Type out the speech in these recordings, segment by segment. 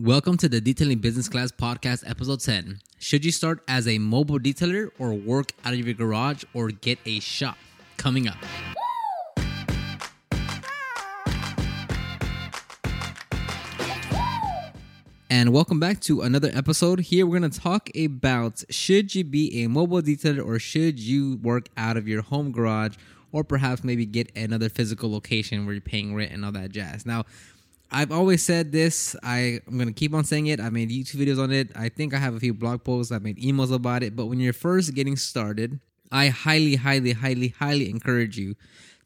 Welcome to the Detailing Business Class Podcast, Episode 10. Should you start as a mobile detailer or work out of your garage or get a shop? Coming up. And welcome back to another episode. Here we're going to talk about should you be a mobile detailer or should you work out of your home garage or perhaps maybe get another physical location where you're paying rent and all that jazz. Now, I've always said this. I, I'm going to keep on saying it. I made YouTube videos on it. I think I have a few blog posts. I made emails about it. But when you're first getting started, I highly, highly, highly, highly encourage you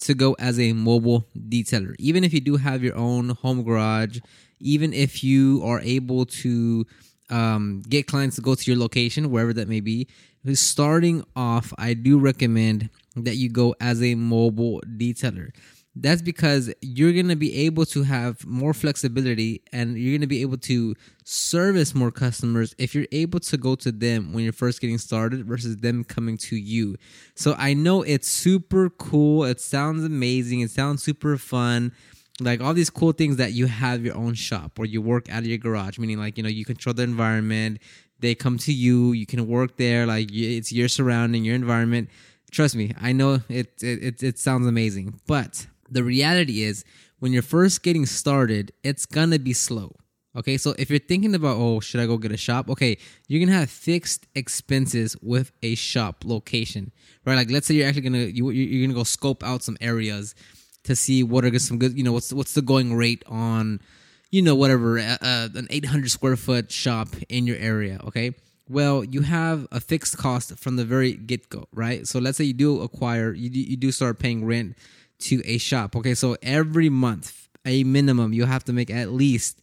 to go as a mobile detailer. Even if you do have your own home garage, even if you are able to um, get clients to go to your location, wherever that may be, starting off, I do recommend that you go as a mobile detailer. That's because you're going to be able to have more flexibility and you're going to be able to service more customers if you're able to go to them when you're first getting started versus them coming to you. So I know it's super cool. It sounds amazing. It sounds super fun. Like all these cool things that you have your own shop or you work out of your garage, meaning like, you know, you control the environment. They come to you. You can work there. Like it's your surrounding, your environment. Trust me, I know it, it, it, it sounds amazing, but the reality is when you're first getting started, it's gonna be slow. Okay, so if you're thinking about, oh, should I go get a shop? Okay, you're gonna have fixed expenses with a shop location, right? Like, let's say you're actually gonna you, you're gonna go scope out some areas to see what are some good, you know, what's what's the going rate on, you know, whatever, uh, uh an 800 square foot shop in your area. Okay, well, you have a fixed cost from the very get go, right? So let's say you do acquire, you you do start paying rent to a shop. Okay, so every month, a minimum, you have to make at least,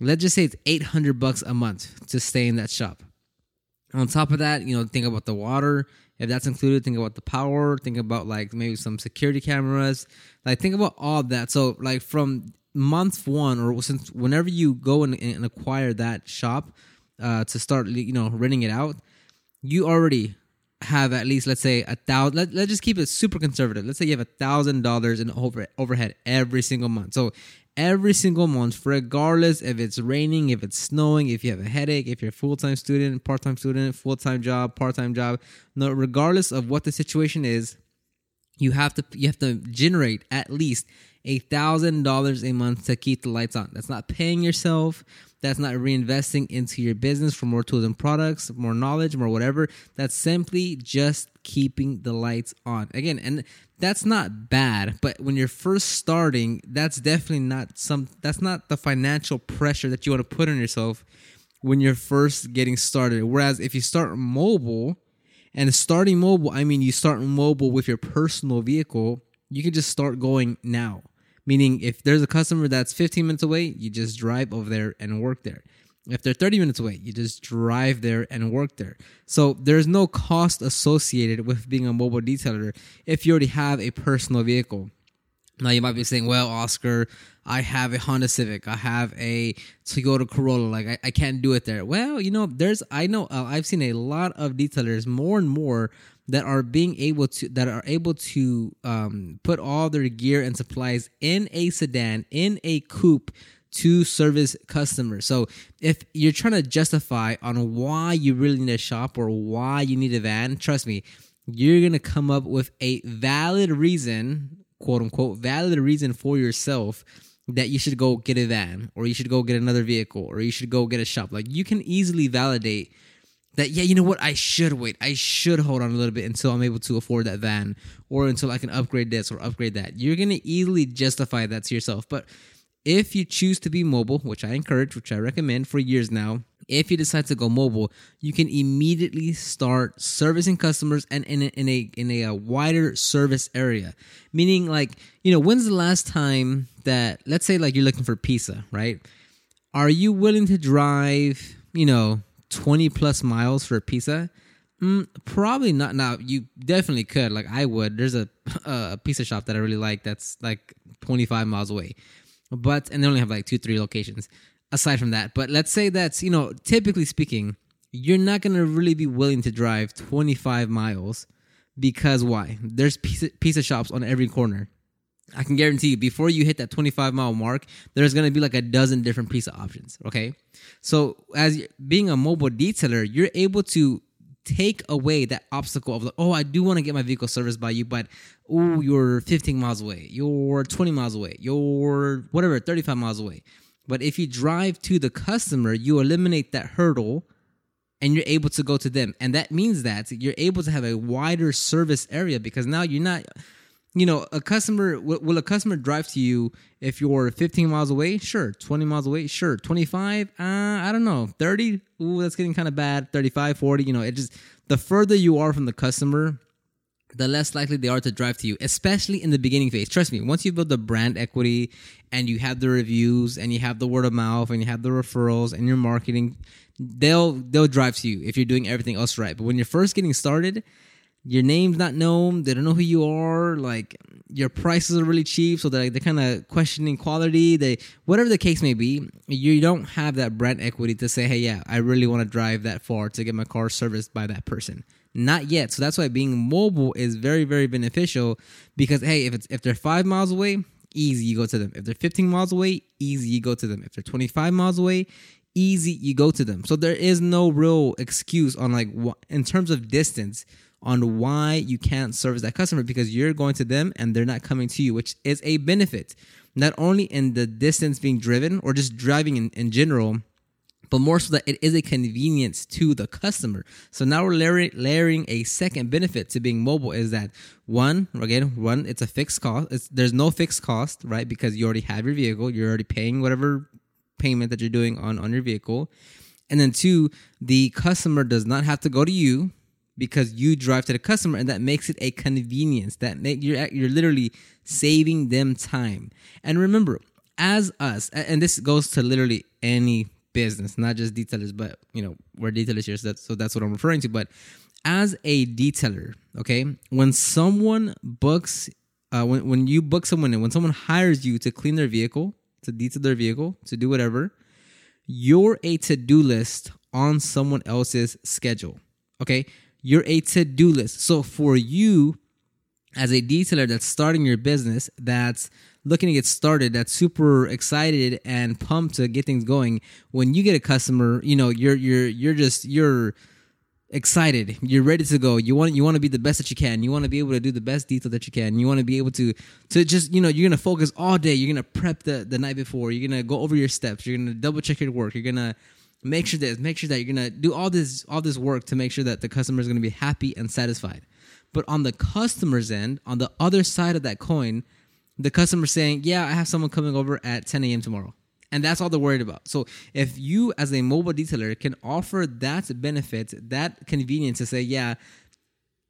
let's just say it's 800 bucks a month to stay in that shop. On top of that, you know, think about the water. If that's included, think about the power. Think about like maybe some security cameras. Like think about all that. So like from month one or since whenever you go and, and acquire that shop uh, to start, you know, renting it out, you already have at least let's say a thousand let, let's just keep it super conservative. Let's say you have a thousand dollars in over, overhead every single month. So every single month regardless if it's raining if it's snowing if you have a headache if you're a full-time student part-time student full-time job part-time job no regardless of what the situation is you have to you have to generate at least a thousand dollars a month to keep the lights on. That's not paying yourself that's not reinvesting into your business for more tools and products, more knowledge, more whatever. That's simply just keeping the lights on. Again, and that's not bad, but when you're first starting, that's definitely not some that's not the financial pressure that you want to put on yourself when you're first getting started. Whereas if you start mobile, and starting mobile, I mean you start mobile with your personal vehicle, you can just start going now. Meaning, if there's a customer that's 15 minutes away, you just drive over there and work there. If they're 30 minutes away, you just drive there and work there. So there's no cost associated with being a mobile detailer if you already have a personal vehicle. Now you might be saying, well, Oscar, I have a Honda Civic, I have a Toyota Corolla, like I, I can't do it there. Well, you know, there's I know uh, I've seen a lot of detailers more and more that are being able to that are able to um, put all their gear and supplies in a sedan in a coupe to service customers. So if you're trying to justify on why you really need a shop or why you need a van, trust me, you're gonna come up with a valid reason, quote unquote, valid reason for yourself that you should go get a van or you should go get another vehicle or you should go get a shop. Like you can easily validate that yeah, you know what? I should wait. I should hold on a little bit until I'm able to afford that van or until I can upgrade this or upgrade that. You're going to easily justify that to yourself. But if you choose to be mobile, which I encourage, which I recommend for years now, if you decide to go mobile, you can immediately start servicing customers and in a, in a in a, a wider service area. Meaning, like you know, when's the last time that let's say like you're looking for pizza, right? Are you willing to drive, you know, 20 plus miles for a pizza? Mm, probably not. Now you definitely could. Like I would. There's a a pizza shop that I really like that's like 25 miles away, but and they only have like two three locations. Aside from that, but let's say that's you know typically speaking, you're not gonna really be willing to drive 25 miles because why? There's pizza, pizza shops on every corner. I can guarantee you before you hit that 25 mile mark, there's going to be like a dozen different piece of options. Okay. So, as being a mobile detailer, you're able to take away that obstacle of like, oh, I do want to get my vehicle serviced by you, but oh, you're 15 miles away, you're 20 miles away, you're whatever, 35 miles away. But if you drive to the customer, you eliminate that hurdle and you're able to go to them. And that means that you're able to have a wider service area because now you're not you know, a customer will, will, a customer drive to you if you're 15 miles away? Sure. 20 miles away? Sure. 25? Uh, I don't know. 30? Ooh, that's getting kind of bad. 35, 40, you know, it just the further you are from the customer, the less likely they are to drive to you, especially in the beginning phase. Trust me, once you build the brand equity and you have the reviews and you have the word of mouth and you have the referrals and your marketing, they'll they'll drive to you if you're doing everything else right. But when you're first getting started, your name's not known, they don't know who you are, like your prices are really cheap, so they're, they're kind of questioning quality. They whatever the case may be, you don't have that brand equity to say, hey, yeah, I really want to drive that far to get my car serviced by that person. Not yet. So that's why being mobile is very, very beneficial because hey, if it's if they're five miles away, easy you go to them. If they're 15 miles away, easy you go to them. If they're 25 miles away, easy you go to them. So there is no real excuse on like in terms of distance on why you can't service that customer because you're going to them and they're not coming to you, which is a benefit, not only in the distance being driven or just driving in, in general, but more so that it is a convenience to the customer. So now we're layering, layering a second benefit to being mobile is that one, again, one, it's a fixed cost. It's, there's no fixed cost, right? Because you already have your vehicle, you're already paying whatever payment that you're doing on, on your vehicle. And then two, the customer does not have to go to you because you drive to the customer and that makes it a convenience. That make you're you're literally saving them time. And remember as us and this goes to literally any business not just detailers but you know we're detailers here so that's, so that's what i'm referring to. But as a detailer okay when someone books uh, when, when you book someone and when someone hires you to clean their vehicle to detail their vehicle to do whatever you're a to-do list on someone else's schedule okay you're a to-do list. So for you as a detailer that's starting your business, that's looking to get started, that's super excited and pumped to get things going, when you get a customer, you know, you're you're you're just you're excited. You're ready to go. You want you want to be the best that you can. You want to be able to do the best detail that you can. You want to be able to to just you know you're gonna focus all day. You're gonna prep the the night before. You're gonna go over your steps. You're gonna double check your work. You're gonna make sure this, make sure that you're gonna do all this all this work to make sure that the customer is gonna be happy and satisfied. But on the customer's end, on the other side of that coin, the customer saying, "Yeah, I have someone coming over at 10 a.m. tomorrow," and that's all they're worried about. So if you, as a mobile detailer, can offer that benefit, that convenience to say, "Yeah."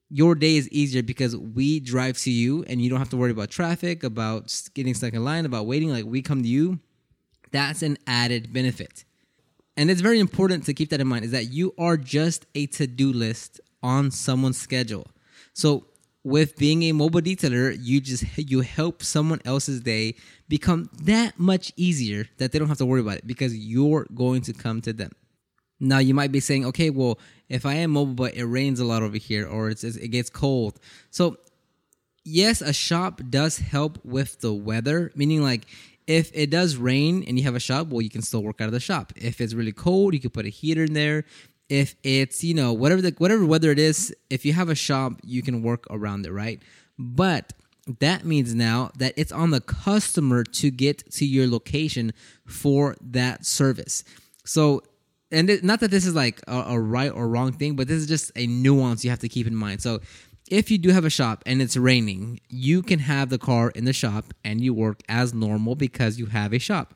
Your day is easier because we drive to you and you don't have to worry about traffic, about getting stuck in line, about waiting. Like we come to you. That's an added benefit and it's very important to keep that in mind is that you are just a to-do list on someone's schedule. So with being a mobile detailer you just you help someone else's day become that much easier that they don't have to worry about it because you're going to come to them. Now you might be saying okay well if i am mobile but it rains a lot over here or it's, it gets cold. So yes a shop does help with the weather meaning like if it does rain and you have a shop, well, you can still work out of the shop. If it's really cold, you can put a heater in there. If it's you know whatever the whatever weather it is, if you have a shop, you can work around it, right? But that means now that it's on the customer to get to your location for that service. So, and it, not that this is like a, a right or wrong thing, but this is just a nuance you have to keep in mind. So, if you do have a shop and it's raining, you can have the car in the shop and you work as normal because you have a shop.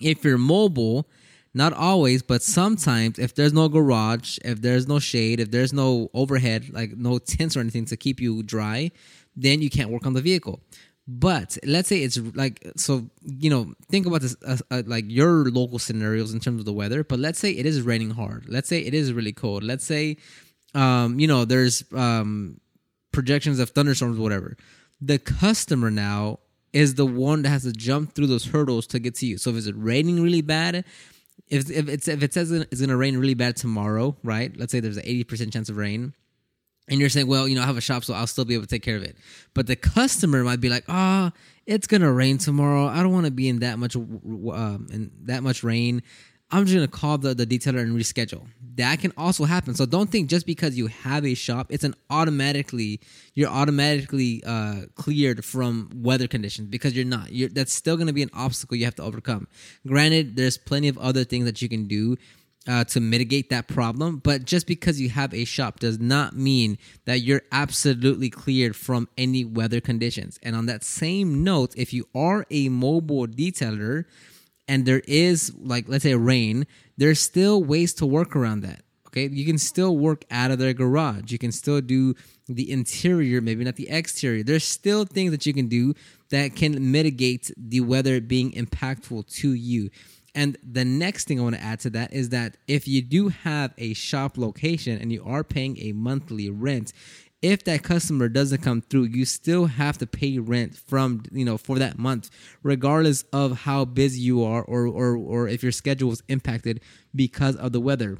If you're mobile, not always, but sometimes if there's no garage, if there's no shade, if there's no overhead, like no tents or anything to keep you dry, then you can't work on the vehicle. But let's say it's like so, you know, think about this uh, uh, like your local scenarios in terms of the weather. But let's say it is raining hard. Let's say it is really cold. Let's say, um, you know, there's um, projections of thunderstorms, whatever. The customer now is the one that has to jump through those hurdles to get to you. So if it's raining really bad, if if it's if it says it's going to rain really bad tomorrow, right? Let's say there's an eighty percent chance of rain. and you're saying, well, you know, I have a shop, so I'll still be able to take care of it. But the customer might be like, ah, oh, it's gonna rain tomorrow. I don't want to be in that much um, in that much rain. I'm just gonna call the, the detailer and reschedule. That can also happen. So don't think just because you have a shop, it's an automatically you're automatically uh, cleared from weather conditions because you're not. You're, that's still gonna be an obstacle you have to overcome. Granted, there's plenty of other things that you can do uh, to mitigate that problem. But just because you have a shop does not mean that you're absolutely cleared from any weather conditions. And on that same note, if you are a mobile detailer and there is, like, let's say rain, there's still ways to work around that. Okay, you can still work out of their garage. You can still do the interior, maybe not the exterior. There's still things that you can do that can mitigate the weather being impactful to you. And the next thing I want to add to that is that if you do have a shop location and you are paying a monthly rent, if that customer doesn't come through, you still have to pay rent from you know for that month, regardless of how busy you are or or or if your schedule is impacted because of the weather.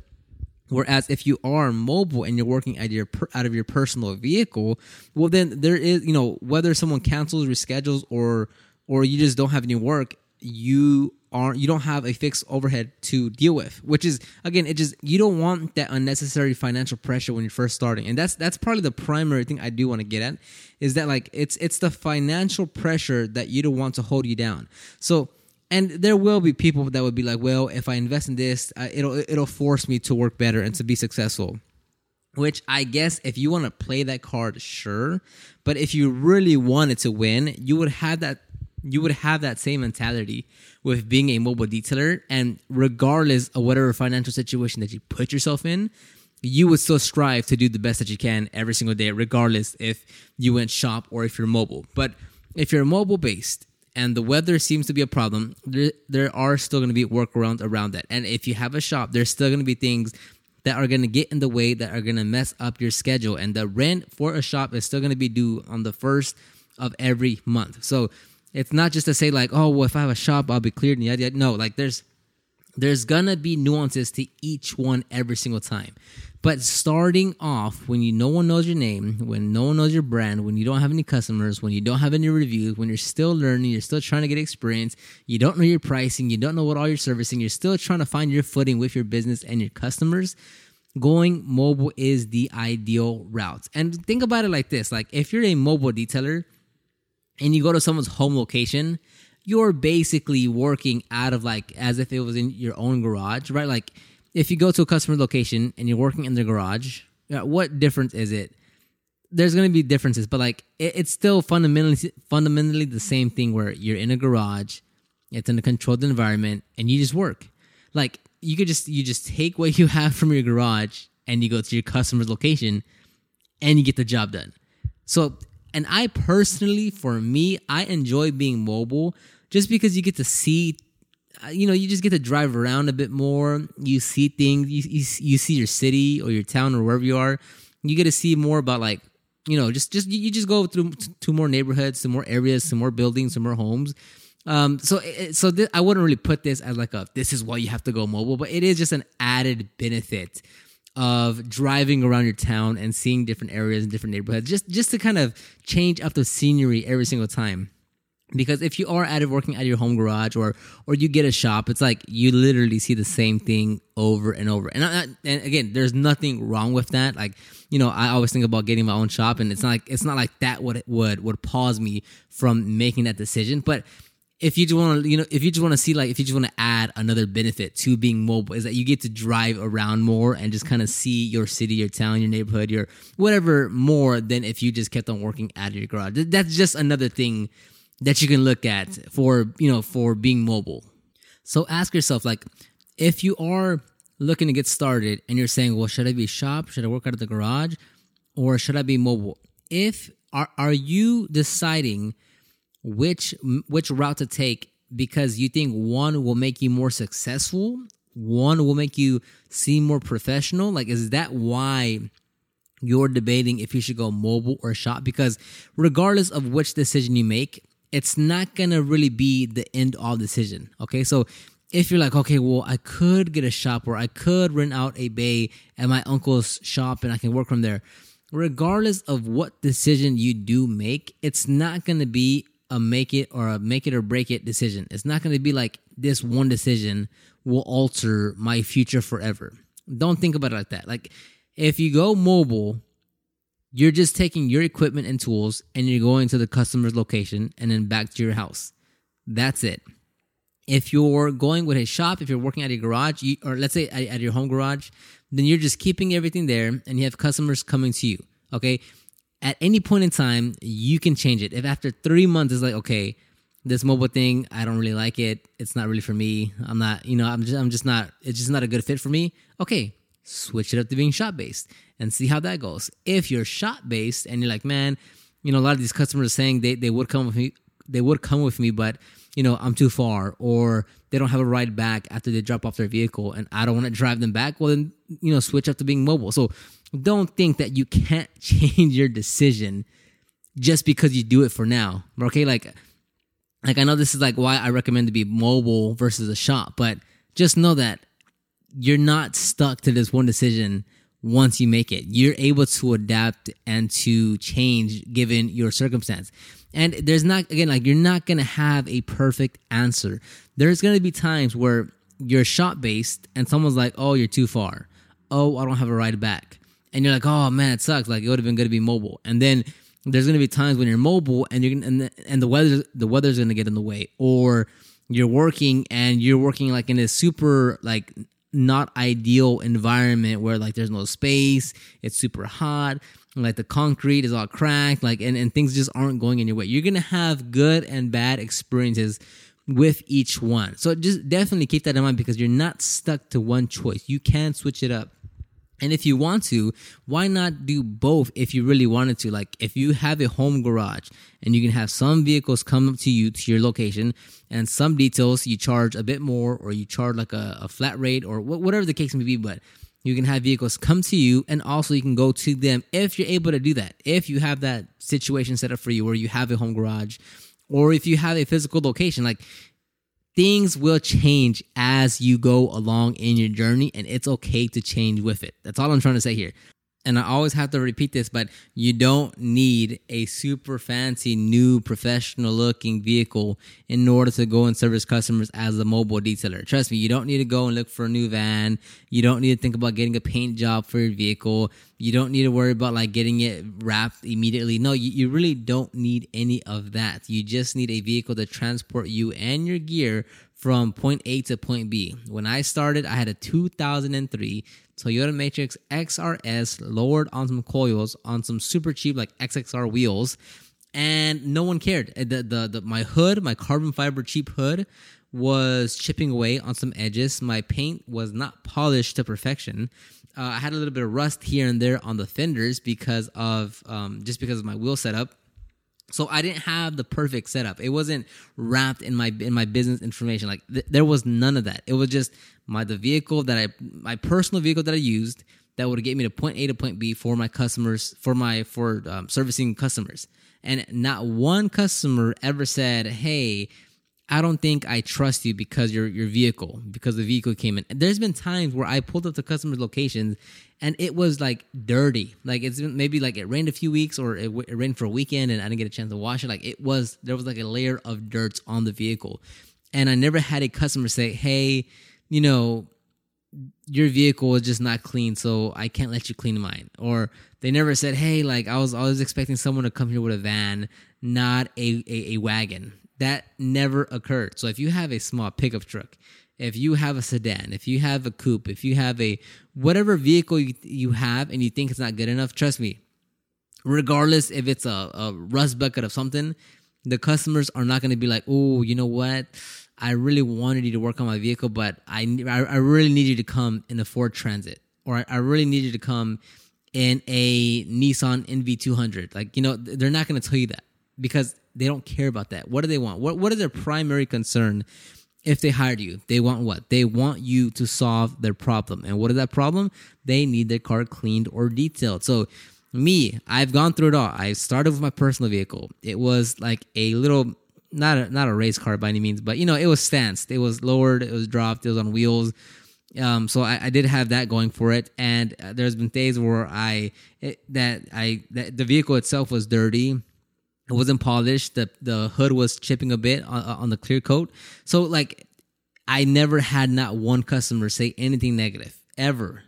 Whereas if you are mobile and you're working of your out of your personal vehicle, well then there is you know whether someone cancels, reschedules, or or you just don't have any work, you aren't you don't have a fixed overhead to deal with which is again it just you don't want that unnecessary financial pressure when you're first starting. And that's that's probably the primary thing i do want to get at is that like it's it's the financial pressure that you don't want to hold you down. So and there will be people that would be like well if i invest in this uh, it'll it'll force me to work better and to be successful. Which I guess if you want to play that card, sure. But if you really wanted to win, you would have that you would have that same mentality with being a mobile detailer. And regardless of whatever financial situation that you put yourself in, you would still strive to do the best that you can every single day, regardless if you went shop or if you're mobile. But if you're mobile based and the weather seems to be a problem, there, there are still going to be workarounds around that. And if you have a shop, there's still going to be things that are going to get in the way that are going to mess up your schedule. And the rent for a shop is still going to be due on the first of every month. So it's not just to say like, oh, well, if I have a shop, I'll be cleared and yada yada. No, like there's there's gonna be nuances to each one every single time. But starting off, when you no one knows your name, when no one knows your brand, when you don't have any customers, when you don't have any reviews, when you're still learning, you're still trying to get experience, you don't know your pricing, you don't know what all you're servicing, you're still trying to find your footing with your business and your customers. Going mobile is the ideal route. And think about it like this: like if you're a mobile detailer, and you go to someone's home location, you're basically working out of like as if it was in your own garage, right? Like if you go to a customer location and you're working in their garage, what difference is it? There's going to be differences, but like it, it's still fundamentally fundamentally the same thing where you're in a garage, it's in a controlled environment, and you just work. Like you could just you just take what you have from your garage and you go to your customer's location, and you get the job done. So and I personally, for me, I enjoy being mobile just because you get to see uh, you know you just get to drive around a bit more. You see things you, you, you, see your city or your town or wherever you are. You get to see more about like you know just just you just go through to more neighborhoods to more areas some more buildings some more homes. Um so so th- i wouldn't really put this as like a this is why you have to go mobile but it is just an added benefit of driving around your town and seeing different areas and different neighborhoods just just to kind of change up the scenery every single time. Because if you are out of working at your home garage or or you get a shop it's like you literally see the same thing over and over. And, I, and again there's nothing wrong with that. Like you know i always think about getting my own shop and it's not like it's not like that would would would pause me from making that decision. But if you just want to, you know, if you just want to see, like, if you just want to add another benefit to being mobile, is that you get to drive around more and just kind of see your city, your town, your neighborhood, your whatever more than if you just kept on working out of your garage. That's just another thing that you can look at for, you know, for being mobile. So ask yourself, like, if you are looking to get started and you're saying, well, should I be shop? Should I work out of the garage? Or should I be mobile? If, are, are you deciding, which which route to take because you think one will make you more successful, one will make you seem more professional? Like, is that why you're debating if you should go mobile or shop? Because regardless of which decision you make, it's not gonna really be the end all decision. Okay, so if you're like, okay, well, I could get a shop or I could rent out a bay at my uncle's shop and I can work from there regardless of what decision you do make, it's not to be a make it or a make it or break it decision. It's not going to be like this one decision will alter my future forever. Don't think about it like that. Like if you go mobile, you're just taking your equipment and tools and you're going to the customer's location and then back to your house. That's it. If you're going with a shop, if you're working at a garage, you, or let's say at, at your home garage, then you're just keeping everything there and you have customers coming to you. Okay. At any point in time, you can change it. If after three months it's like, okay, this mobile thing, I don't really like it. It's not really for me. I'm not, you know, I'm just, I'm just not, it's just not a good fit for me. Okay. Switch it up to being shop based and see how that goes. If you're shop based and you're like, man, you know, a lot of these customers are saying they, they would come with me, they would come with me, but you know, I'm too far or they don't have a ride back after they drop off their vehicle and I don't want to drive them back, well then, you know, switch up to being mobile. So don't think that you can't change your decision just because you do it for now. Okay? Like like I know this is like why I recommend to be mobile versus a shop, but just know that you're not stuck to this one decision once you make it. You're able to adapt and to change given your circumstance. And there's not, again, like you're not to have a perfect answer. There's to be times where you're shot based and someone's like, oh, you're too far. Oh, I don't have a ride back. And you're like, oh man, it sucks. Like it would have been good to be mobile. And then there's to be times when you're mobile and you're and the, and the weather the weather's to get in the way or you're working and you're working like in a super like not ideal environment where like there's no space, it's super hot, like the concrete is all cracked, like and, and things just aren't going in your way. You're gonna have good and bad experiences with each one. So just definitely keep that in mind because you're not stuck to one choice. You can switch it up. And if you want to, why not do both if you really wanted to? Like if you have a home garage and you can have some vehicles come up to you to your location and some details you charge a bit more or you charge like a, a flat rate or wh- whatever the case may be, but you can have vehicles come to you and also you can go to them if you're able to do that. If you have that situation set up for you where you have a home garage or if you have a physical location, like things will change as you go along in your journey and it's okay to change with it. That's all I'm trying to say here and I always have to repeat this, but you don't need a super fancy, new, professional looking vehicle in order to go and service customers as a mobile detailer. Trust me, you don't need to go and look for a new van. You don't need to think about getting a paint job for your vehicle. You don't need to worry about like getting it wrapped immediately. No, you, you really don't need any of that. You just need a vehicle to transport you and your gear from point A to point B. When I started, I had a 2003 Toyota Matrix XRS lowered on some coils on some super cheap like XXR wheels, and no one cared. The, the, the my hood, my carbon fiber cheap hood, was chipping away on some edges. My paint was not polished to perfection. Uh, I had a little bit of rust here and there on the fenders because of um, just because of my wheel setup. So I didn't have the perfect setup. It wasn't wrapped in my in my business information. Like th- there was none of that. It was just my the vehicle that I my personal vehicle that I used that would get me to point A to point B for my customers for my for um, servicing customers. And not one customer ever said, "Hey, I don't think I trust you because your your vehicle because the vehicle came in. There's been times where I pulled up to customers' locations and it was like dirty. Like it's been maybe like it rained a few weeks or it, it, rained for a weekend and I didn't get a chance to wash it. Like it was there was like a layer of dirt on the vehicle, and I never had a customer say, "Hey, you know." Your vehicle is just not clean, so I can't let you clean mine. Or they never said, "Hey, like I was, I was expecting someone to come here with a van, not a, a, a wagon." That never occurred. So if you have a small pickup truck, if you have a sedan, if you have a coupe, if you have a whatever vehicle you, you have and you think it's not good enough, trust me, regardless if it's a, a rust bucket of something, the customers are not going to be like, oh, you know what? I really wanted you to work on my vehicle, but I, I, really need you to come in a Ford Transit, or I, I really need you to come in a Nissan NV200. Like, you know, they're not going to tell you that because they don't care about that. What do they want? What what is their primary concern if they hired you? They want what? They want you to solve their problem. And what is that problem? They need their car cleaned or detailed. So me, I've gone through it all. I started with my personal vehicle. It was like a little not a, not a race car by any means, but you know, it was stanced. It was lowered, it was dropped, it was on wheels. Um, so I, I, did have that going for it, and uh, there's been days where I it, that I that the vehicle itself was dirty. It wasn't polished. The the hood was chipping a bit on, on the clear coat. So like, I never had not one customer say anything negative ever.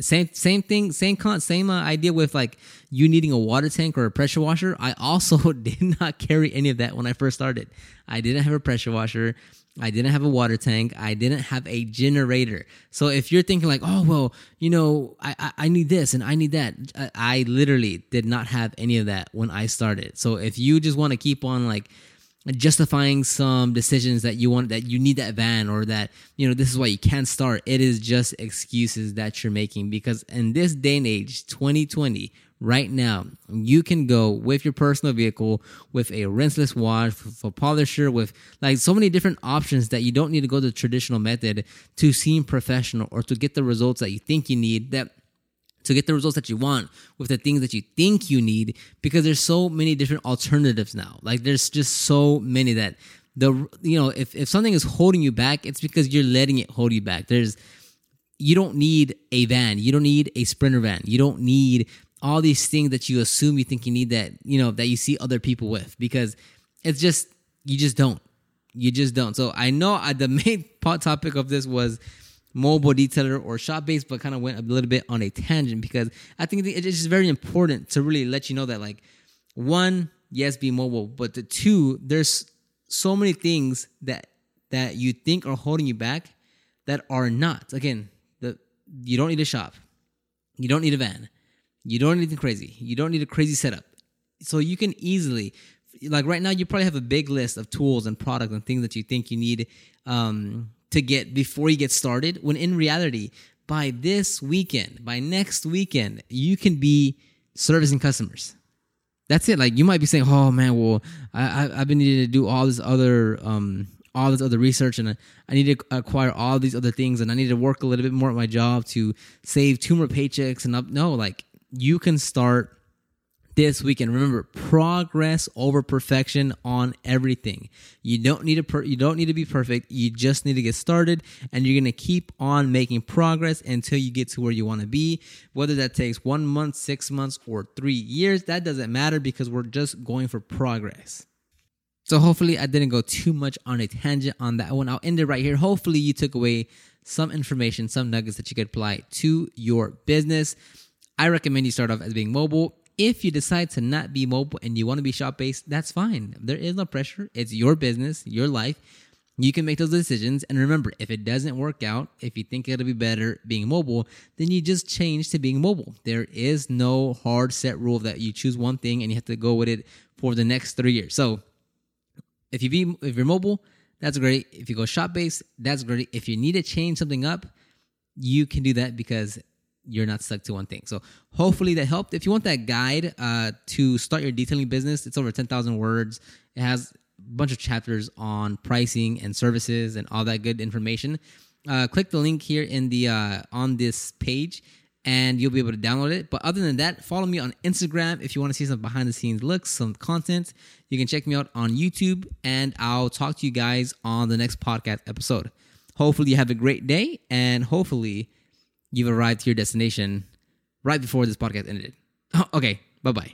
Same same thing, same con, same uh, idea with like you needing a water tank or a pressure washer. I also did not carry any of that when I first started. I didn't have a pressure washer. I didn't have a water tank. I didn't have a generator. So if you're thinking like, oh well, you know, I I, I need this and I need that, I, I literally did not have any of that when I started. So if you just want to keep on like justifying some decisions that you want that you need that van or that you know this is why you can't start it is just excuses that you're making because in this day and age 2020 right now you can go with your personal vehicle with a rinseless wash a polisher with like so many different options that you don't need to go the traditional method to seem professional or to get the results that you think you need that to get the results that you want with the things that you think you need because there's so many different alternatives now. Like there's just so many that the you know if if something is holding you back, it's because you're letting it hold you back. There's you don't need a van, you don't need a sprinter van, you don't need all these things that you assume you think you need that you know that you see other people with because it's just you just don't you just don't. So I know uh, the main part topic of this was mobile detailer or shop based, but kind of went a little bit on a tangent because I think it's just very important to really let you know that like one, yes, be mobile, but the two, there's so many things that that you think are holding you back that are not. Again, the you don't need a shop, you don't need a van, you don't need anything crazy, you don't need a crazy setup, so you can easily. Like right now, you probably have a big list of tools and products and things that you think you need um, to get before you get started when in reality by this weekend by next weekend you can be servicing customers. That's it. Like you might be saying oh man well I, I, have been needing to do all this other um all this other research and I need to acquire all these other things and I need to work a little bit more at my job to save two more paychecks and up. No like you can start this weekend. Remember, progress over perfection on everything. You don't need to per- you don't need to be perfect. You just need to get started and you're going to keep on making progress until you get to where you want to be. Whether that takes 1 month, 6 months or 3 years, that doesn't matter because we're just going for progress. So hopefully I didn't go too much on a tangent on that one. I'll end it right here. Hopefully you took away some information, some nuggets that you could apply to your business. I recommend you start off as being mobile if you decide to not be mobile and you want to be shop based, that's fine. There is no pressure. It's your business, your life. You can make those decisions. And remember, if it doesn't work out, if you think it'll be better being mobile, then you just change to being mobile. There is no hard set rule that you choose one thing and you have to go with it for the next three years. So if you be if you're mobile, that's great. If you go shop based, that's great. If you need to change something up, you can do that because you're not stuck to one thing. So hopefully that helped. If you want that guide uh, to start your detailing business, it's over 10,000 words. It has a bunch of chapters on pricing and services and all that good information. Uh, click the link here in the uh, on this page and you'll be able to download it. But other than that, follow me on Instagram if you want to see some behind the scenes looks, some content. You can check me out on YouTube and I'll talk to you guys on the next podcast episode. Hopefully you have a great day and hopefully you've arrived to your destination right before this podcast ended. okay, bye bye.